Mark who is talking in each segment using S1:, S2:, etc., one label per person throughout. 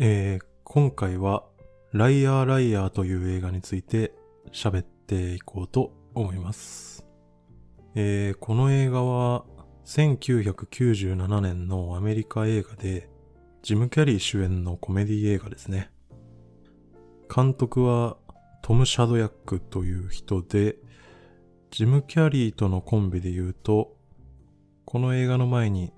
S1: えー、今回は、ライアーライアーという映画について喋っていこうと思います。えー、この映画は、1997年のアメリカ映画で、ジム・キャリー主演のコメディ映画ですね。監督はトム・シャドヤックという人で、ジム・キャリーとのコンビで言うと、この映画の前に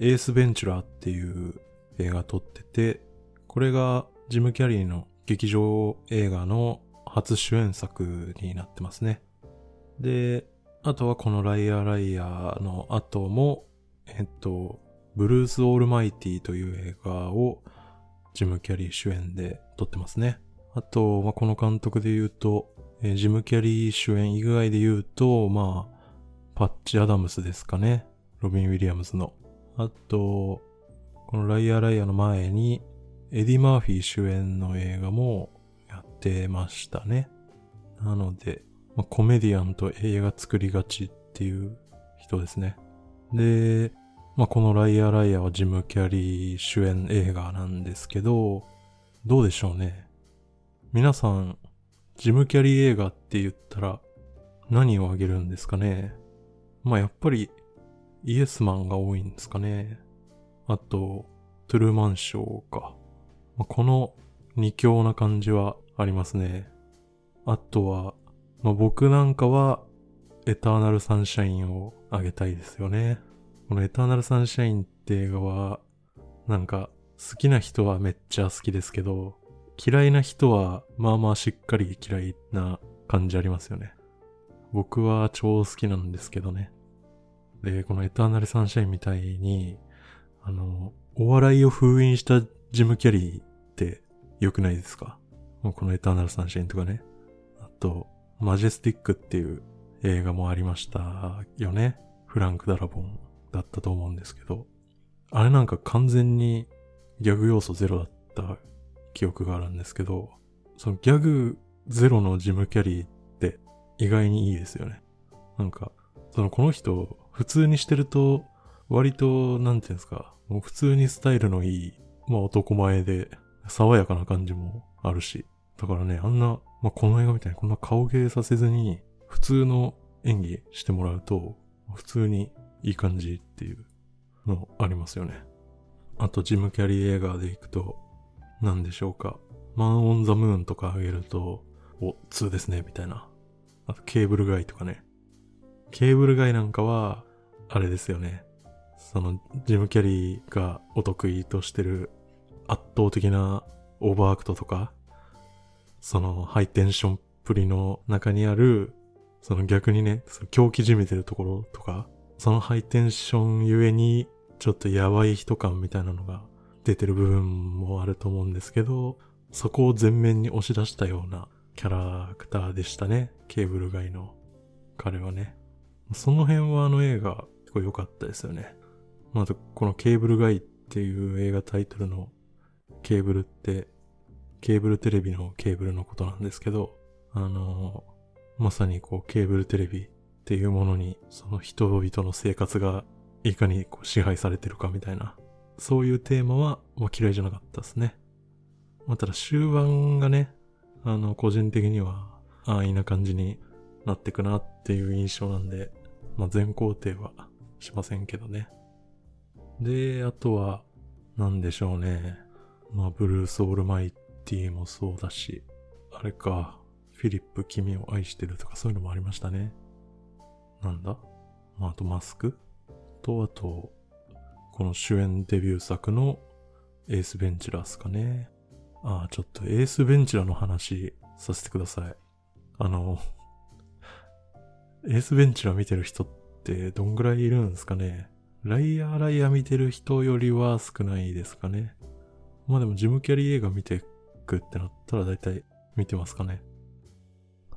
S1: エース・ベンチュラーっていう映画撮ってて、これがジム・キャリーの劇場映画の初主演作になってますね。で、あとはこのライアーライアーの後も、えっと、ブルース・オールマイティという映画をジム・キャリー主演で撮ってますね。あと、ま、この監督で言うと、えー、ジム・キャリー主演以外で言うと、まあ、パッチ・アダムスですかね。ロビン・ウィリアムズの。あと、このライアー・ライアーの前に、エディ・マーフィー主演の映画もやってましたね。なので、まあ、コメディアンと映画作りがちっていう人ですね。で、まあ、このライアー・ライアーはジム・キャリー主演映画なんですけど、どうでしょうね。皆さん、ジム・キャリー映画って言ったら何をあげるんですかねまあやっぱりイエスマンが多いんですかね。あと、トゥルーマンショーか。この二強な感じはありますね。あとは、まあ、僕なんかはエターナルサンシャインをあげたいですよね。このエターナルサンシャインって映画は、なんか好きな人はめっちゃ好きですけど、嫌いな人は、まあまあしっかり嫌いな感じありますよね。僕は超好きなんですけどね。で、このエターナルサンシャインみたいに、あの、お笑いを封印したジム・キャリーって良くないですか？もうこのエターナルサンシャインとかね。あと、マジェスティックっていう映画もありましたよね。フランク・ダラボンだったと思うんですけど。あれなんか完全にギャグ要素ゼロだった記憶があるんですけど、そのギャグゼロのジム・キャリーって意外にいいですよね。なんか、そのこの人、普通にしてると、割と、なんていうんですか、もう普通にスタイルのいい、まあ男前で、爽やかな感じもあるし。だからね、あんな、まあこの映画みたいにこんな顔芸させずに、普通の演技してもらうと、普通にいい感じっていうのありますよね。あと、ジム・キャリー映画で行くと、なんでしょうか。マン・オン・ザ・ムーンとかあげると、お、通ですね、みたいな。あと、ケーブルガイとかね。ケーブルガイなんかは、あれですよね。その、ジム・キャリーがお得意としてる圧倒的な overact とか、そのハイテンションプリの中にある、その逆にね、その狂気じめてるところとか、そのハイテンションゆえに、ちょっとやばい人感みたいなのが出てる部分もあると思うんですけど、そこを前面に押し出したようなキャラクターでしたね。ケーブル街の彼はね。その辺はあの映画結構良かったですよね。まずこのケーブル街っていう映画タイトルのケーブルって、ケーブルテレビのケーブルのことなんですけど、あの、まさにこうケーブルテレビっていうものにその人々の生活がいかにこう支配されてるかみたいなそういうテーマは、まあ、嫌いじゃなかったですね。まあ、ただ終盤がね、あの、個人的には安易な感じになってくなっていう印象なんで、まあ、全肯定はしませんけどね。で、あとは、なんでしょうね。まあ、ブルース・オールマイティもそうだし、あれか、フィリップ君を愛してるとかそういうのもありましたね。なんだ？まあ、あとマスク？と、あと、この主演デビュー作のエースベンチラーっすかね。ああ、ちょっとエースベンチラーの話させてください。あの、エースベンチラー見てる人ってどんぐらいいるんですかね。ライアーライアー見てる人よりは少ないですかね。まあでもジムキャリー映画見てくってなったら大体見てますかね。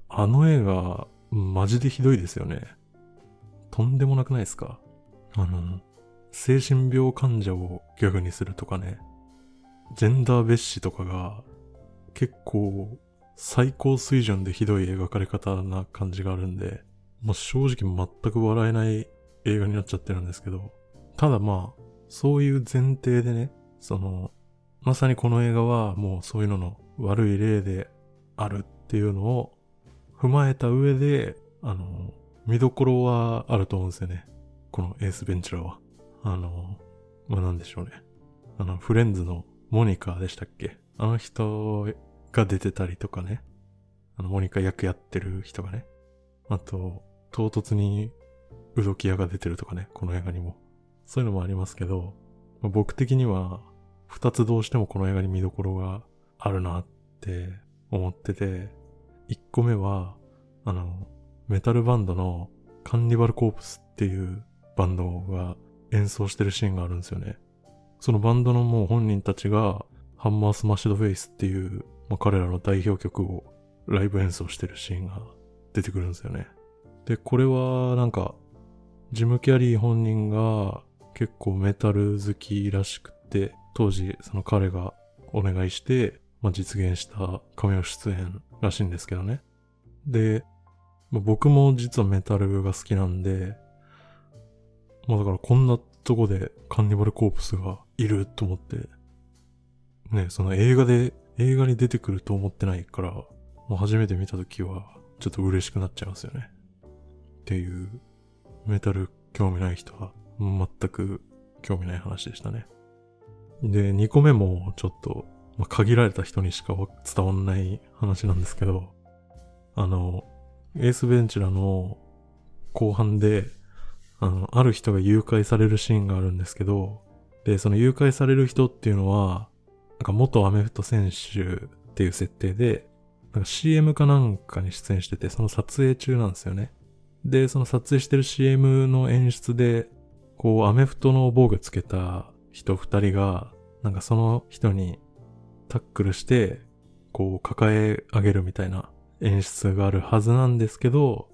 S1: あの映画、マジでひどいですよね。とんでもなくないですかあの、精神病患者をギャグにするとかね、ジェンダー蔑視とかが結構最高水準でひどい描かれ方な感じがあるんで、もう正直全く笑えない映画になっちゃってるんですけど、ただまあ、そういう前提でね、その、まさにこの映画はもうそういうのの悪い例であるっていうのを踏まえた上で、あの、見どころはあると思うんですよね。このエースベンチュラは。あの、まあ、なんでしょうね。あの、フレンズのモニカでしたっけ？あの人が出てたりとかね。あの、モニカ役やってる人がね。あと、唐突にウドキアが出てるとかね、この映画にも。そういうのもありますけど、まあ、僕的には、二つどうしてもこの映画に見どころがあるなって思ってて、一個目は、あの、メタルバンドのカンニバルコープスっていうバンドが演奏してるシーンがあるんですよね。そのバンドのもう本人たちがハンマースマッシュドフェイスっていう、まあ、彼らの代表曲をライブ演奏してるシーンが出てくるんですよね。で、これはなんか、ジム・キャリー本人が結構メタル好きらしくて、当時その彼がお願いして、まあ、実現したカメオ出演らしいんですけどね。で、まあ、僕も実はメタルが好きなんで、まあだからこんなとこでカンニバルコープスがいると思って、ね、その映画で、映画に出てくると思ってないから、もう初めて見た時はちょっと嬉しくなっちゃいますよね。っていう、メタル興味ない人は全く興味ない話でしたね。で、2個目もちょっと、まあ、限られた人にしか伝わんない話なんですけど、あの、エースベンチュラの後半で、あの、ある人が誘拐されるシーンがあるんですけど、で、その誘拐される人っていうのは、なんか元アメフト選手っていう設定で、なんか CM かなんかに出演してて、その撮影中なんですよね。で、その撮影してる CM の演出で、こう、アメフトの防具つけた人二人が、なんかその人にタックルして、こう、抱え上げるみたいな演出があるはずなんですけど、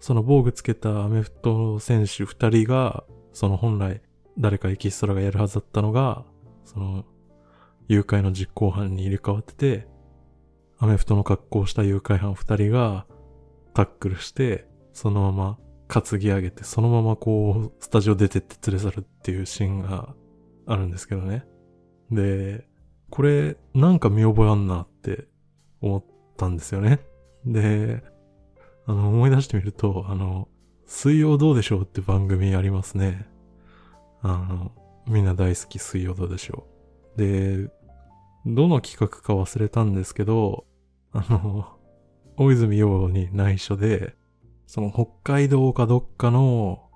S1: その防具つけたアメフト選手二人が、その本来誰かエキストラがやるはずだったのが、その誘拐の実行犯に入れ替わってて、アメフトの格好をした誘拐犯二人がタックルして、そのまま担ぎ上げて、そのままこう、スタジオ出てって連れ去るっていうシーンがあるんですけどね。で、これ、なんか見覚えあんなって思ったんですよね。で、あの、思い出してみると、あの、水曜どうでしょうって番組ありますね。あの、みんな大好き水曜どうでしょう。で、どの企画か忘れたんですけど、あの、大泉洋に内緒で、その北海道かどっかの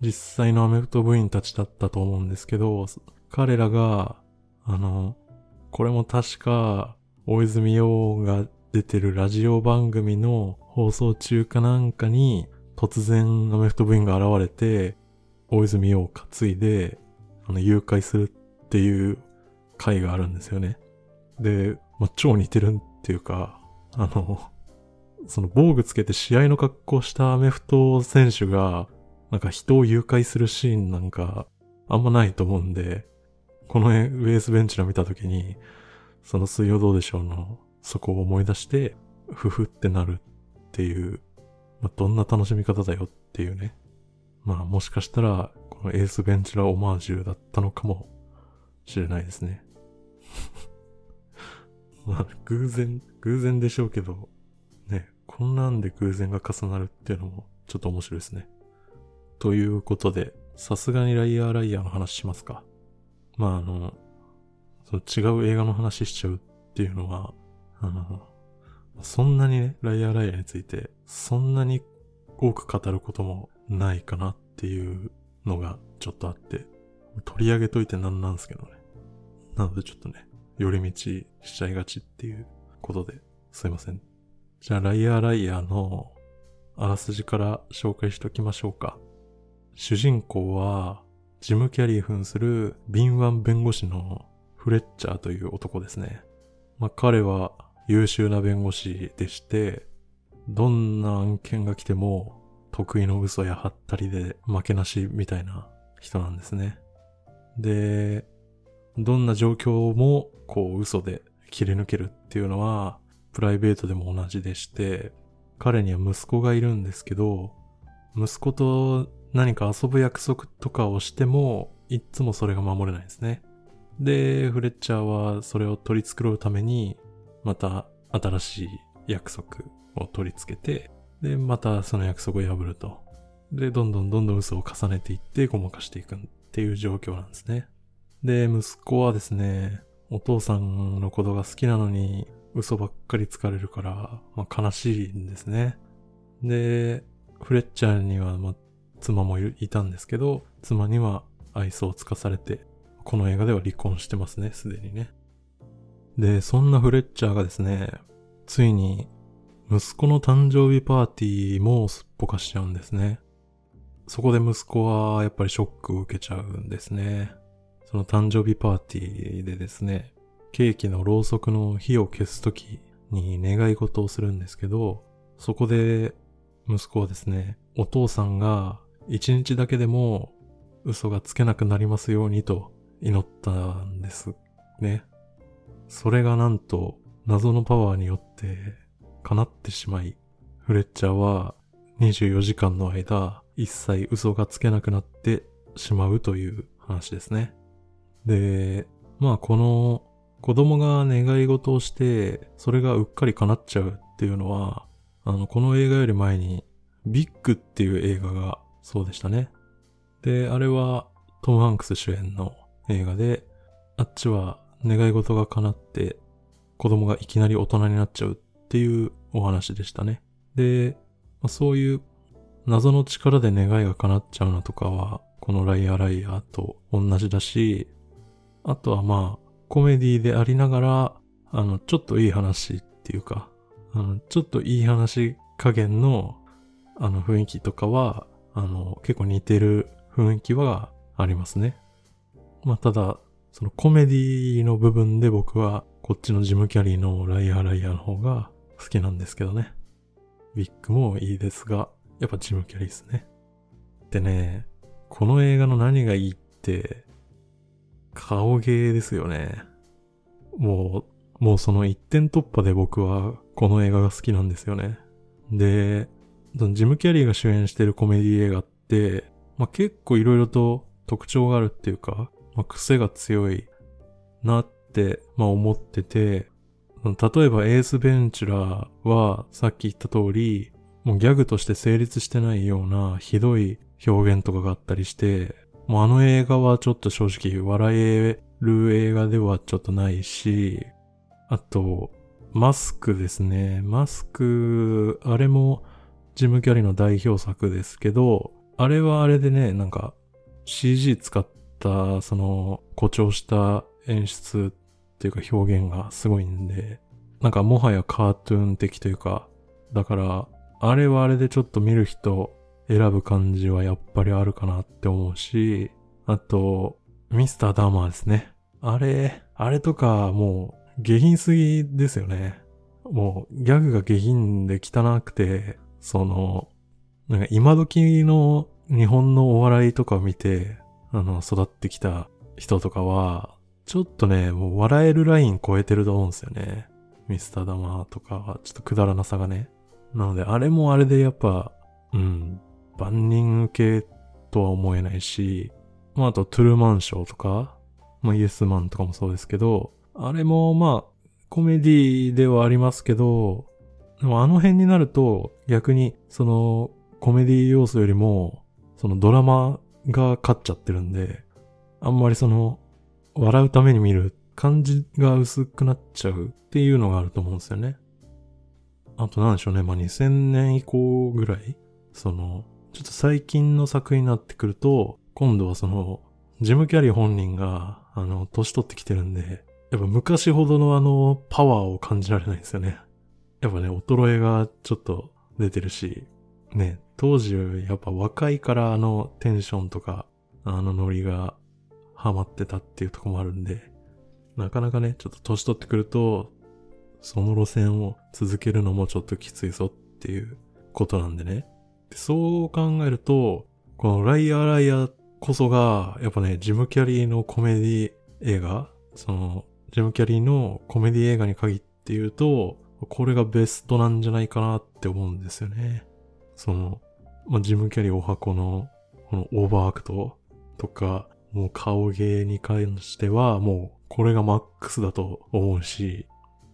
S1: 実際のアメフト部員たちだったと思うんですけど、彼らが、あの、これも確か、大泉洋が出てるラジオ番組の放送中かなんかに、突然アメフト部員が現れて、大泉洋を担いで、あの、誘拐するっていう回があるんですよね。で、まあ、超似てるっていうか、あの、その防具つけて試合の格好したアメフト選手が、なんか人を誘拐するシーンなんか、あんまないと思うんで、このウェイスベンチラ見た時に、その水曜どうでしょうの、そこを思い出して、ふふってなるっていう、まあ、どんな楽しみ方だよっていうね。まあもしかしたら、このエースベンチラオマージュだったのかもしれないですね。まあ偶然、偶然でしょうけど、ね、こんなんで偶然が重なるっていうのもちょっと面白いですね。ということで、さすがにライアーライアーの話しますか。まああの、その違う映画の話しちゃうっていうのは、あの、そんなにね、ライアーライアーについて、そんなに多く語ることもないかなっていうのがちょっとあって、取り上げといてなんなんすけどね。なのでちょっとね、寄り道しちゃいがちっていうことで、すいません。じゃあ、ライアーライアーのあらすじから紹介しときましょうか。主人公は、ジム・キャリー扮する敏腕弁護士のフレッチャーという男ですね。まあ、彼は優秀な弁護士でして、どんな案件が来ても得意の嘘やハったりで負けなしみたいな人なんですね。で、どんな状況もこう嘘で切り抜けるっていうのはプライベートでも同じでして、彼には息子がいるんですけど、息子と何か遊ぶ約束とかをしても、いつもそれが守れないですね。で、フレッチャーはそれを取り繕うために、また新しい約束を取り付けて、で、またその約束を破ると。で、どんどんどんどん嘘を重ねていってごまかしていくっていう状況なんですね。で、息子はですね、お父さんのことが好きなのに嘘ばっかり疲れるから、まあ、悲しいんですね。で、フレッチャーには、まあ、妻もいたんですけど、妻には愛想をつかされて、この映画では離婚してますね、すでにね。で、そんなフレッチャーがですね、ついに息子の誕生日パーティーもすっぽかしちゃうんですね。そこで息子はやっぱりショックを受けちゃうんですね。その誕生日パーティーでですね、ケーキのろうそくの火を消すときに願い事をするんですけど、そこで息子はですね、お父さんが一日だけでも嘘がつけなくなりますようにと祈ったんですね。それがなんと謎のパワーによって叶ってしまい、フレッチャーは24時間の間一切嘘がつけなくなってしまうという話ですね。で、まあこの子供が願い事をして、それがうっかり叶っちゃうっていうのは、あの、この映画より前に、ビッグっていう映画がそうでしたね。で、あれはトム・ハンクス主演の映画で、あっちは願い事が叶って子供がいきなり大人になっちゃうっていうお話でしたね。で、まあ、そういう謎の力で願いが叶っちゃうのとかは、このライアーライアーと同じだし、あとはまあ、コメディでありながら、あの、ちょっといい話っていうか、あの、ちょっといい話加減の、あの、雰囲気とかは、あの、結構似てる雰囲気はありますね。まあ、ただ、そのコメディの部分で僕は、こっちのジムキャリーのライアーライアーの方が好きなんですけどね。ビッグもいいですが、やっぱジム・キャリーですね。でね、この映画の何がいいって、顔芸ですよね。もう、もうその一点突破で僕はこの映画が好きなんですよね。で、ジム・キャリーが主演してるコメディ映画って、まあ、結構いろいろと特徴があるっていうか、まあ、癖が強いなって、まあ、思ってて、例えばエース・ベンチュラーはさっき言った通り、もうギャグとして成立してないようなひどい表現とかがあったりして、もうあの映画はちょっと正直笑える映画ではちょっとないし、あと、マスクですね。マスク、あれもジム・キャリーの代表作ですけど、あれはあれでね、なんか CG 使ったその誇張した演出っていうか表現がすごいんで、なんかもはやカートゥーン的というか、だからあれはあれでちょっと見る人選ぶ感じはやっぱりあるかなって思うし、あと、ミスターダーマーですね。あれ、あれとかもう下品すぎですよね。もうギャグが下品で汚くて、その、なんか今時の日本のお笑いとかを見て、あの、育ってきた人とかは、ちょっとね、もう笑えるライン超えてると思うんですよね。ミスターダマとかは、ちょっとくだらなさがね。なので、あれもあれでやっぱ、うん、万人受けとは思えないし、まあ、あと、トゥルーマンショーとか、まあ、イエスマンとかもそうですけど、あれも、まあ、コメディではありますけど、でもあの辺になると、逆に、その、コメディ要素よりも、そのドラマが勝っちゃってるんで、あんまりその、笑うために見る感じが薄くなっちゃうっていうのがあると思うんですよね。あとなんでしょうね。まあ、2000年以降ぐらいその、ちょっと最近の作品になってくると、今度はその、ジム・キャリー本人が、あの、年取ってきてるんで、やっぱ昔ほどのあの、パワーを感じられないんですよね。やっぱね、衰えがちょっと出てるし、ね、当時やっぱ若いからあのテンションとか、あのノリがハマってたっていうとこもあるんで、なかなかね、ちょっと年取ってくると、その路線を続けるのもちょっときついぞっていうことなんでね。でそう考えると、このライアーライアーこそが、やっぱね、ジム・キャリーのコメディ映画、その、ジム・キャリーのコメディ映画に限って言うと、これがベストなんじゃないかなって思うんですよね。その、まあ、ジム・キャリー十八番の、この overactとか、もう顔芸に関してはもうこれがマックスだと思うし、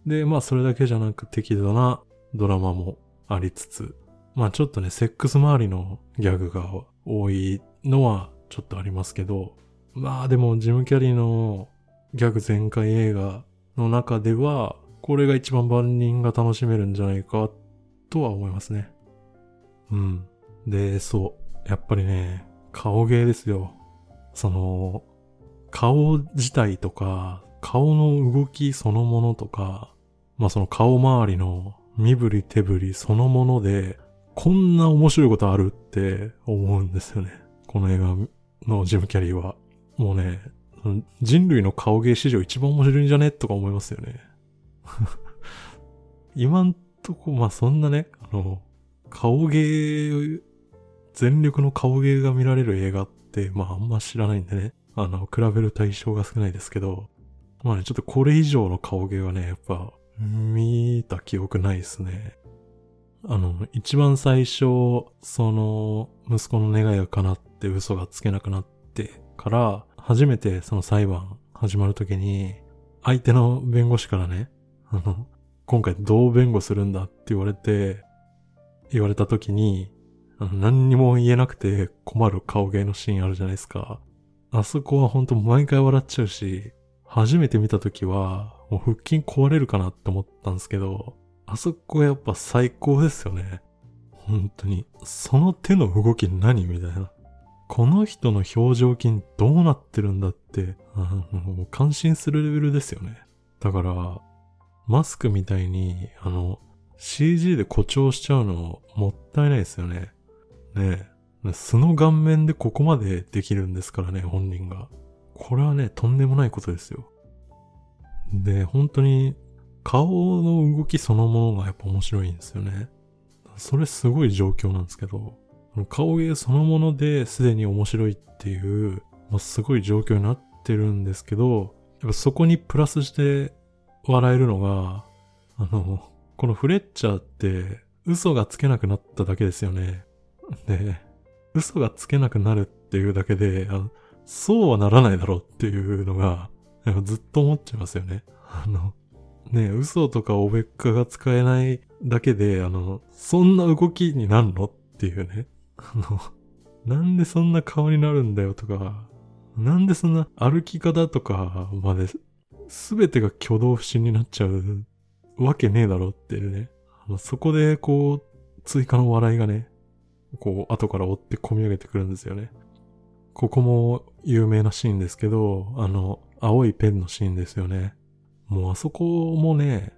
S1: で、まあそれだけじゃなく適度なドラマもありつつ、まあちょっとね、セックス周りのギャグが多いのはちょっとありますけど、まあでもジム・キャリーのギャグ全開映画の中では、これが一番万人が楽しめるんじゃないかとは思いますね。うん。で、そう。やっぱりね、顔芸ですよ。その、顔自体とか、顔の動きそのものとか、まあその顔周りの身振り手振りそのもので、こんな面白いことあるって思うんですよね。この映画のジム・キャリーは。もうね、人類の顔芸史上一番面白いんじゃねとか思いますよね。今んとこ、まあそんなね、あの、顔芸、全力の顔芸が見られる映画って、まああんま知らないんでね。あの、比べる対象が少ないですけど、まあね、ちょっとこれ以上の顔芸はね、やっぱ、見た記憶ないですね。あの、一番最初、その、息子の願いが叶って嘘がつけなくなってから、初めてその裁判始まるときに、相手の弁護士からね、あの、今回どう弁護するんだって言われて、言われたときに、何にも言えなくて困る顔芸のシーンあるじゃないですか。あそこはほんと毎回笑っちゃうし、初めて見たときは、もう腹筋壊れるかなって思ったんですけど、あそこやっぱ最高ですよね。本当に。その手の動き何みたいな。この人の表情筋どうなってるんだって、あの、感心するレベルですよね。だから、マスクみたいに、あの、CG で誇張しちゃうのもったいないですよね。ねえ。素の顔面でここまでできるんですからね、本人が。これはね、とんでもないことですよ。で、本当に顔の動きそのものがやっぱ面白いんですよね。それすごい状況なんですけど、顔芸そのものですでに面白いっていう、まあ、すごい状況になってるんですけど、やっぱそこにプラスして笑えるのが、あの、このフレッチャーって嘘がつけなくなっただけですよね。で、嘘がつけなくなるっていうだけで、あそうはならないだろうっていうのが、ずっと思っちゃいますよね。あの、ね、嘘とかおべっかが使えないだけで、あの、そんな動きになるのっていうね。あの、なんでそんな顔になるんだよとか、なんでそんな歩き方とかまで、すべてが挙動不審になっちゃうわけねえだろっていうね。あのそこでこう、追加の笑いがね、こう、後から追って込み上げてくるんですよね。ここも有名なシーンですけど、あの、青いペンのシーンですよね。もうあそこもね、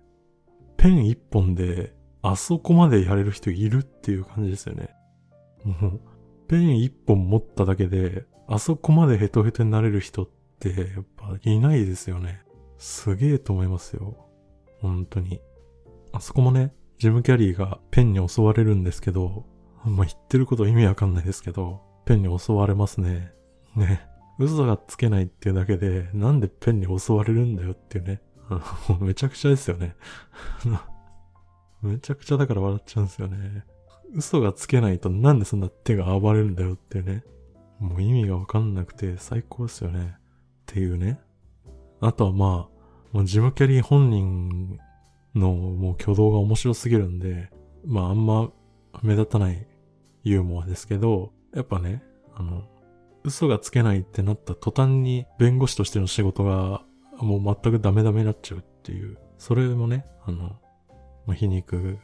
S1: ペン一本で、あそこまでやれる人いるっていう感じですよね。もう、ペン一本持っただけで、あそこまでヘトヘトになれる人って、やっぱいないですよね。すげえと思いますよ。本当に。あそこもね、ジム・キャリーがペンに襲われるんですけど、まあ、言ってること意味わかんないですけど、ペンに襲われますね。ね。嘘がつけないっていうだけで、なんでペンに襲われるんだよっていうね。めちゃくちゃですよね。めちゃくちゃだから笑っちゃうんですよね。嘘がつけないとなんでそんな手が暴れるんだよっていうね。もう意味がわかんなくて最高ですよね。っていうね。あとはまあ、もうジム・キャリー本人のもう挙動が面白すぎるんで、まああんま目立たないユーモアですけど、やっぱね、あの、嘘がつけないってなった途端に弁護士としての仕事がもう全くダメダメになっちゃうっていう、それもね、あの、皮肉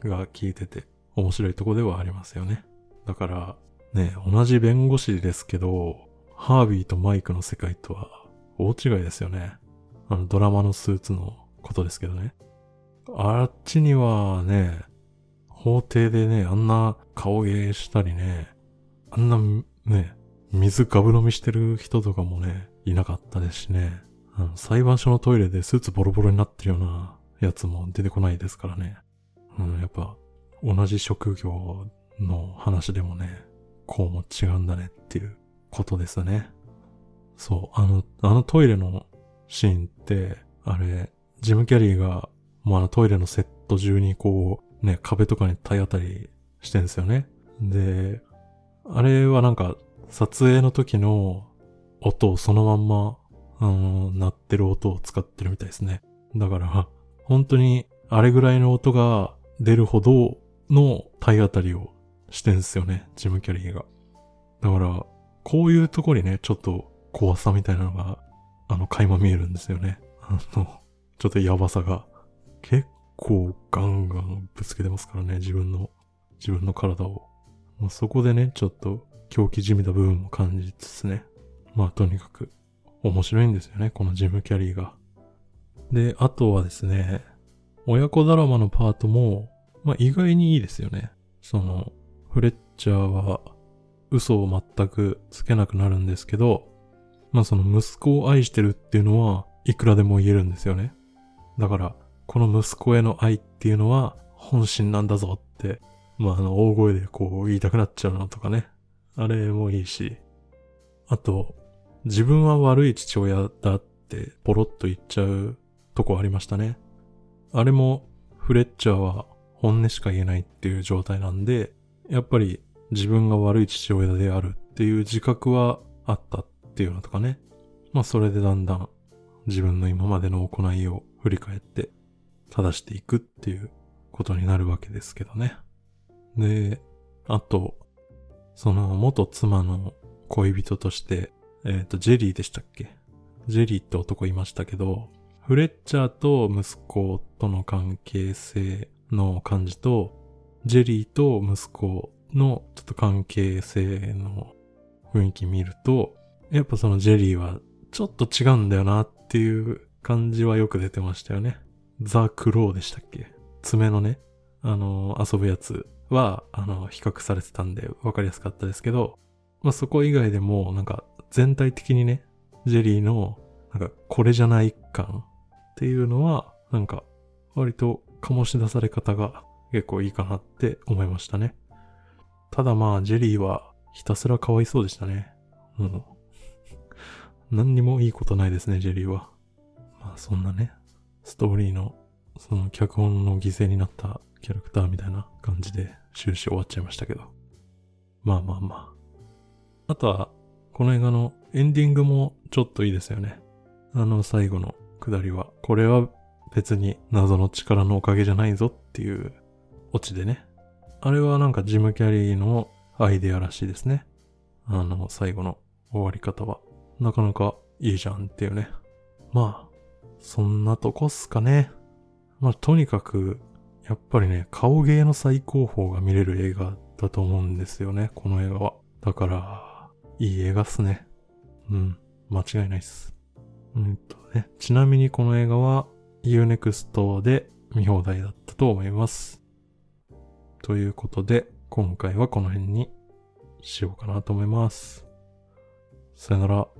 S1: が効いてて面白いとこではありますよね。だから、ね、同じ弁護士ですけど、ハービーとマイクの世界とは大違いですよね。あのドラマのスーツのことですけどね。あっちにはね、法廷でね、あんな顔芸したりね、あんなね、水ガブ飲みしてる人とかもね、いなかったですしね。あの裁判所のトイレでスーツボロボロになってるようなやつも出てこないですからね。うん、やっぱ、同じ職業の話でもね、こうも違うんだねっていうことですね。そう、あの、あのトイレのシーンって、あれ、ジム・キャリーが、もうあのトイレのセット中にこう、ね、壁とかに体当たりしてんですよね。で、あれはなんか、撮影の時の音をそのまんま、あの、鳴ってる音を使ってるみたいですね。だから、本当にあれぐらいの音が出るほどの体当たりをしてんすよね、ジム・キャリーが。だから、こういうとこにね、ちょっと怖さみたいなのが、あの、垣間見えるんですよね。あの、ちょっとやばさが。結構ガンガンぶつけてますからね、自分の、自分の体を。まあ、そこでね、ちょっと狂気じみた部分も感じつつね。まあとにかく面白いんですよね、このジム・キャリーが。で、あとはですね、親子ドラマのパートも、まあ意外にいいですよね。その、フレッチャーは嘘を全くつけなくなるんですけど、まあその息子を愛してるっていうのはいくらでも言えるんですよね。だから、この息子への愛っていうのは本心なんだぞって、まああの大声でこう言いたくなっちゃうのとかね。あれもいいし。あと、自分は悪い父親だってポロッと言っちゃうとこありましたね。あれもフレッチャーは本音しか言えないっていう状態なんで、やっぱり自分が悪い父親であるっていう自覚はあったっていうのとかね。まあそれでだんだん自分の今までの行いを振り返って正していくっていうことになるわけですけどね。で、あと、その元妻の恋人として、えっ、ー、と、ジェリーでしたっけ？ジェリーって男いましたけど、フレッチャーと息子との関係性の感じと、ジェリーと息子のちょっと関係性の雰囲気見ると、やっぱそのジェリーはちょっと違うんだよなっていう感じはよく出てましたよね。ザ・クローでしたっけ？爪のね、あの、遊ぶやつは、あの、比較されてたんで分かりやすかったですけど、まあ、そこ以外でも、なんか、全体的にね、ジェリーの、なんか、これじゃない感っていうのは、なんか、割と醸し出され方が結構いいかなって思いましたね。ただまあ、ジェリーはひたすらかわいそうでしたね。うん。何にもいいことないですね、ジェリーは。まあ、そんなね、ストーリーの、その脚本の犠牲になったキャラクターみたいな感じで終始終わっちゃいましたけど。まあまあまあ。あとは、この映画のエンディングもちょっといいですよね。あの最後のくだりは、これは別に謎の力のおかげじゃないぞっていうオチでね。あれはなんかジム・キャリーのアイデアらしいですね。あの最後の終わり方は。なかなかいいじゃんっていうね。まあ、そんなとこっすかね。まあとにかくやっぱりね、顔芸の最高峰が見れる映画だと思うんですよね、この映画は。だから、いい映画っすね。うん、間違いないっす。うんとね、ちなみにこの映画は Unext で見放題だったと思います。ということで、今回はこの辺にしようかなと思います。さよなら。